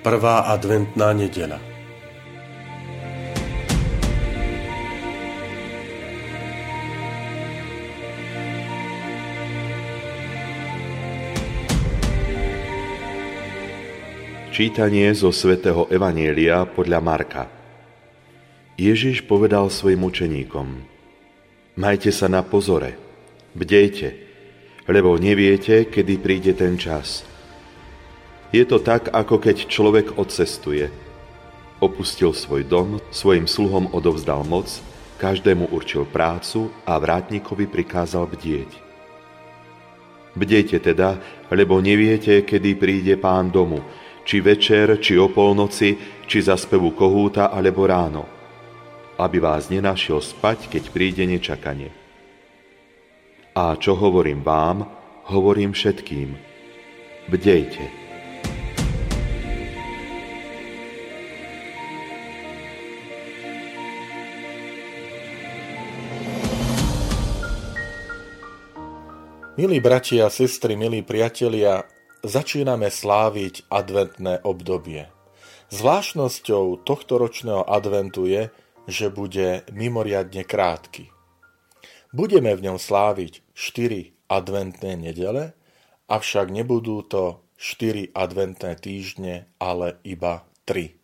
Prvá adventná nedela. Čítanie zo svätého Evanielia podľa Marka. Ježiš povedal svojim učeníkom: Majte sa na pozore, bdejte, lebo neviete, kedy príde ten čas – je to tak, ako keď človek odcestuje. Opustil svoj dom, svojim sluhom odovzdal moc, každému určil prácu a vrátnikovi prikázal bdieť. Bdejte teda, lebo neviete, kedy príde pán domu, či večer, či o polnoci, či za spevu kohúta, alebo ráno, aby vás nenašiel spať, keď príde nečakanie. A čo hovorím vám, hovorím všetkým. Bdejte. Milí bratia a sestry, milí priatelia, začíname sláviť adventné obdobie. Zvláštnosťou tohto ročného adventu je, že bude mimoriadne krátky. Budeme v ňom sláviť 4 adventné nedele, avšak nebudú to 4 adventné týždne, ale iba 3.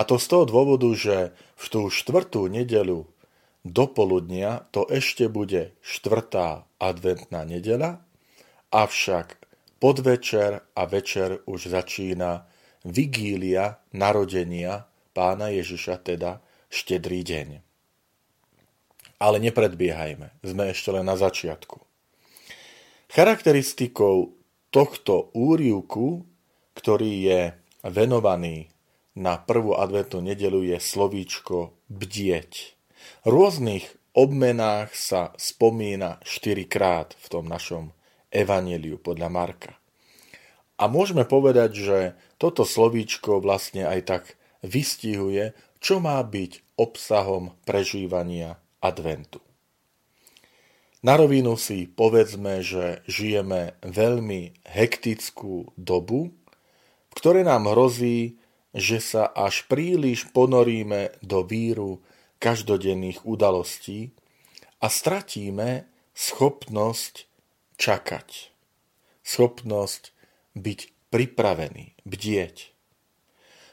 A to z toho dôvodu, že v tú štvrtú nedelu do poludnia to ešte bude štvrtá adventná nedela, avšak podvečer a večer už začína vigília narodenia pána Ježiša, teda štedrý deň. Ale nepredbiehajme, sme ešte len na začiatku. Charakteristikou tohto úrivku, ktorý je venovaný na prvú adventnú nedelu, je slovíčko bdieť rôznych obmenách sa spomína štyrikrát v tom našom evaneliu podľa Marka. A môžeme povedať, že toto slovíčko vlastne aj tak vystihuje, čo má byť obsahom prežívania adventu. Na rovinu si povedzme, že žijeme veľmi hektickú dobu, v ktorej nám hrozí, že sa až príliš ponoríme do víru každodenných udalostí a stratíme schopnosť čakať. Schopnosť byť pripravený, bdieť.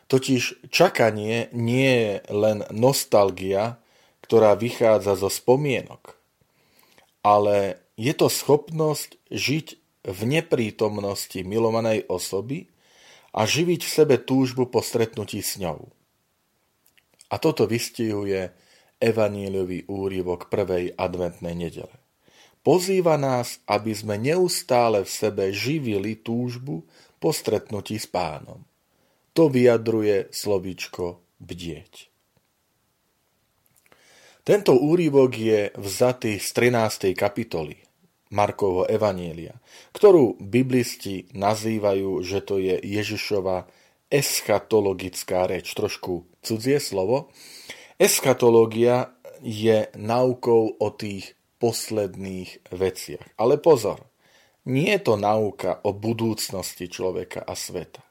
Totiž čakanie nie je len nostalgia, ktorá vychádza zo spomienok, ale je to schopnosť žiť v neprítomnosti milovanej osoby a živiť v sebe túžbu po stretnutí s ňou. A toto vystihuje evaníliový úrivok prvej adventnej nedele. Pozýva nás, aby sme neustále v sebe živili túžbu po stretnutí s pánom. To vyjadruje slovíčko bdieť. Tento úrivok je vzatý z 13. kapitoly Markovho Evanielia, ktorú biblisti nazývajú, že to je Ježišova eschatologická reč, trošku cudzie slovo. Eschatológia je naukou o tých posledných veciach. Ale pozor, nie je to nauka o budúcnosti človeka a sveta.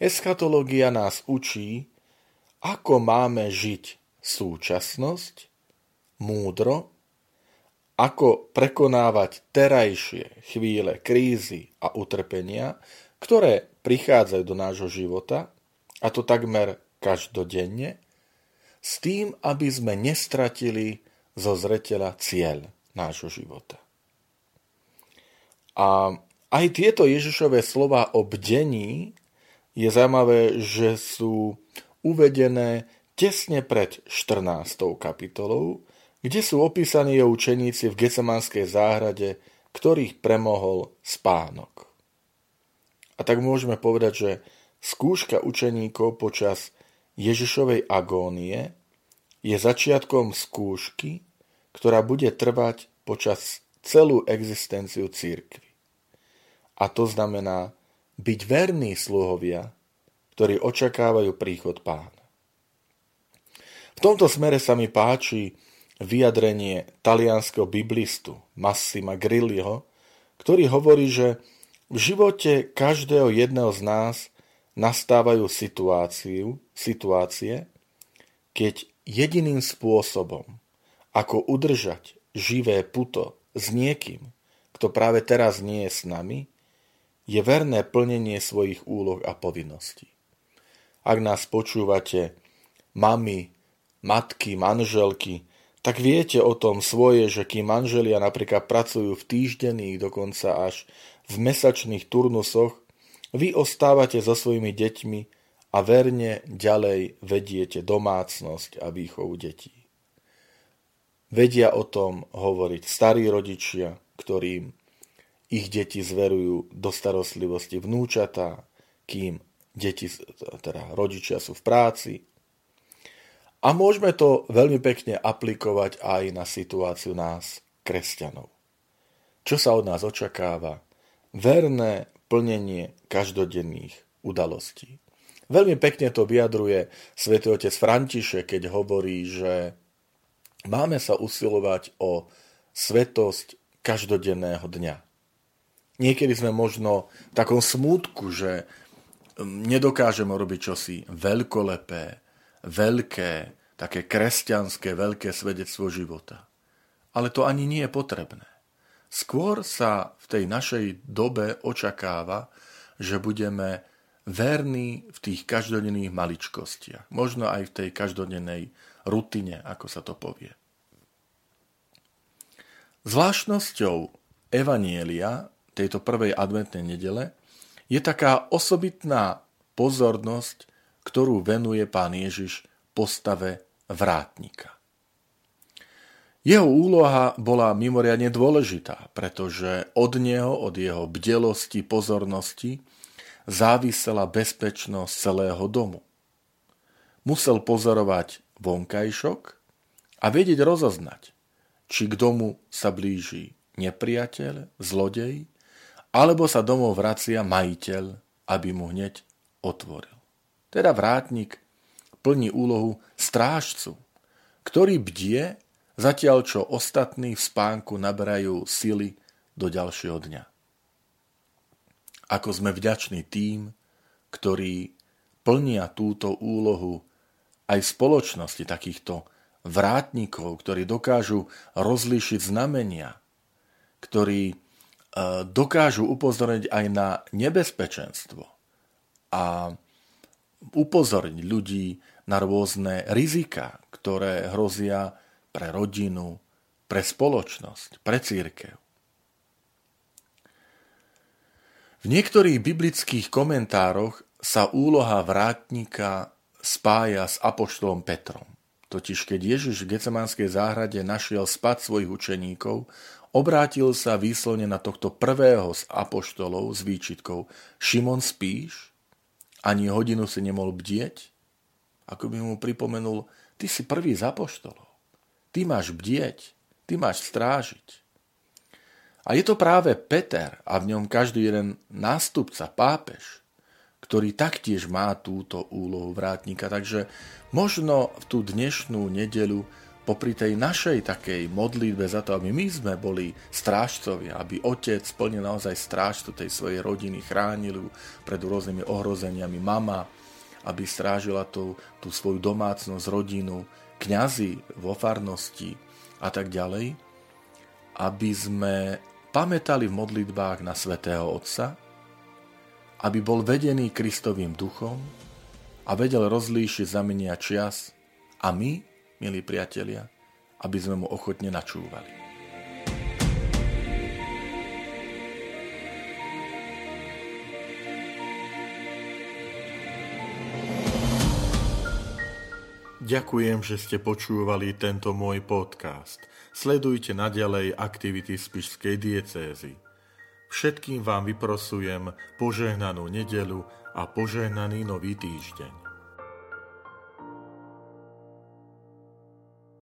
Eschatológia nás učí, ako máme žiť súčasnosť, múdro, ako prekonávať terajšie chvíle krízy a utrpenia, ktoré prichádzajú do nášho života, a to takmer každodenne, s tým, aby sme nestratili zo zreteľa cieľ nášho života. A aj tieto Ježišové slova o bdení je zaujímavé, že sú uvedené tesne pred 14. kapitolou, kde sú opísaní jeho učeníci v Gecemanskej záhrade, ktorých premohol spánok. A tak môžeme povedať, že skúška učeníkov počas Ježišovej agónie je začiatkom skúšky, ktorá bude trvať počas celú existenciu církvy. A to znamená byť verní sluhovia, ktorí očakávajú príchod pána. V tomto smere sa mi páči vyjadrenie talianského biblistu Massima Grilliho, ktorý hovorí, že v živote každého jedného z nás nastávajú situáciu, situácie, keď jediným spôsobom, ako udržať živé puto s niekým, kto práve teraz nie je s nami, je verné plnenie svojich úloh a povinností. Ak nás počúvate, mami, matky, manželky, tak viete o tom svoje, že kým manželia napríklad pracujú v týždenných, dokonca až v mesačných turnusoch, vy ostávate so svojimi deťmi a verne ďalej vediete domácnosť a výchovu detí. Vedia o tom hovoriť starí rodičia, ktorým ich deti zverujú do starostlivosti vnúčatá, kým deti, teda rodičia sú v práci, a môžeme to veľmi pekne aplikovať aj na situáciu nás, kresťanov. Čo sa od nás očakáva? Verné plnenie každodenných udalostí. Veľmi pekne to vyjadruje svätý otec František, keď hovorí, že máme sa usilovať o svetosť každodenného dňa. Niekedy sme možno v takom smútku, že mm, nedokážeme robiť čosi veľkolepé, veľké, také kresťanské veľké svedectvo života. Ale to ani nie je potrebné. Skôr sa v tej našej dobe očakáva, že budeme verní v tých každodenných maličkostiach. Možno aj v tej každodennej rutine, ako sa to povie. Zvláštnosťou Evanielia tejto prvej adventnej nedele je taká osobitná pozornosť ktorú venuje pán Ježiš postave vrátnika. Jeho úloha bola mimoriadne dôležitá, pretože od neho, od jeho bdelosti, pozornosti závisela bezpečnosť celého domu. Musel pozorovať vonkajšok a vedieť rozoznať, či k domu sa blíži nepriateľ, zlodej, alebo sa domov vracia majiteľ, aby mu hneď otvoril. Teda vrátnik plní úlohu strážcu, ktorý bdie, zatiaľ čo ostatní v spánku naberajú sily do ďalšieho dňa. Ako sme vďační tým, ktorí plnia túto úlohu aj v spoločnosti takýchto vrátnikov, ktorí dokážu rozlíšiť znamenia, ktorí e, dokážu upozorniť aj na nebezpečenstvo a upozorniť ľudí na rôzne rizika, ktoré hrozia pre rodinu, pre spoločnosť, pre církev. V niektorých biblických komentároch sa úloha vrátnika spája s apoštolom Petrom. Totiž keď Ježiš v Gecemanskej záhrade našiel spať svojich učeníkov, obrátil sa výslovne na tohto prvého z apoštolov s výčitkou Šimon spíš? Ani hodinu si nemohol bdieť, ako by mu pripomenul, ty si prvý z apoštolov. Ty máš bdieť, ty máš strážiť. A je to práve Peter a v ňom každý jeden nástupca, pápež, ktorý taktiež má túto úlohu vrátnika. Takže možno v tú dnešnú nedelu popri tej našej takej modlitbe za to, aby my sme boli strážcovia, aby otec splnil naozaj strážcu tej svojej rodiny, chránil ju pred rôznymi ohrozeniami, mama, aby strážila tú, tú svoju domácnosť, rodinu, kňazi vo farnosti a tak ďalej, aby sme pamätali v modlitbách na svätého Otca, aby bol vedený Kristovým duchom a vedel rozlíšiť zamenia čias a my, milí priatelia, aby sme mu ochotne načúvali. Ďakujem, že ste počúvali tento môj podcast. Sledujte naďalej aktivity Spišskej diecézy. Všetkým vám vyprosujem požehnanú nedelu a požehnaný nový týždeň.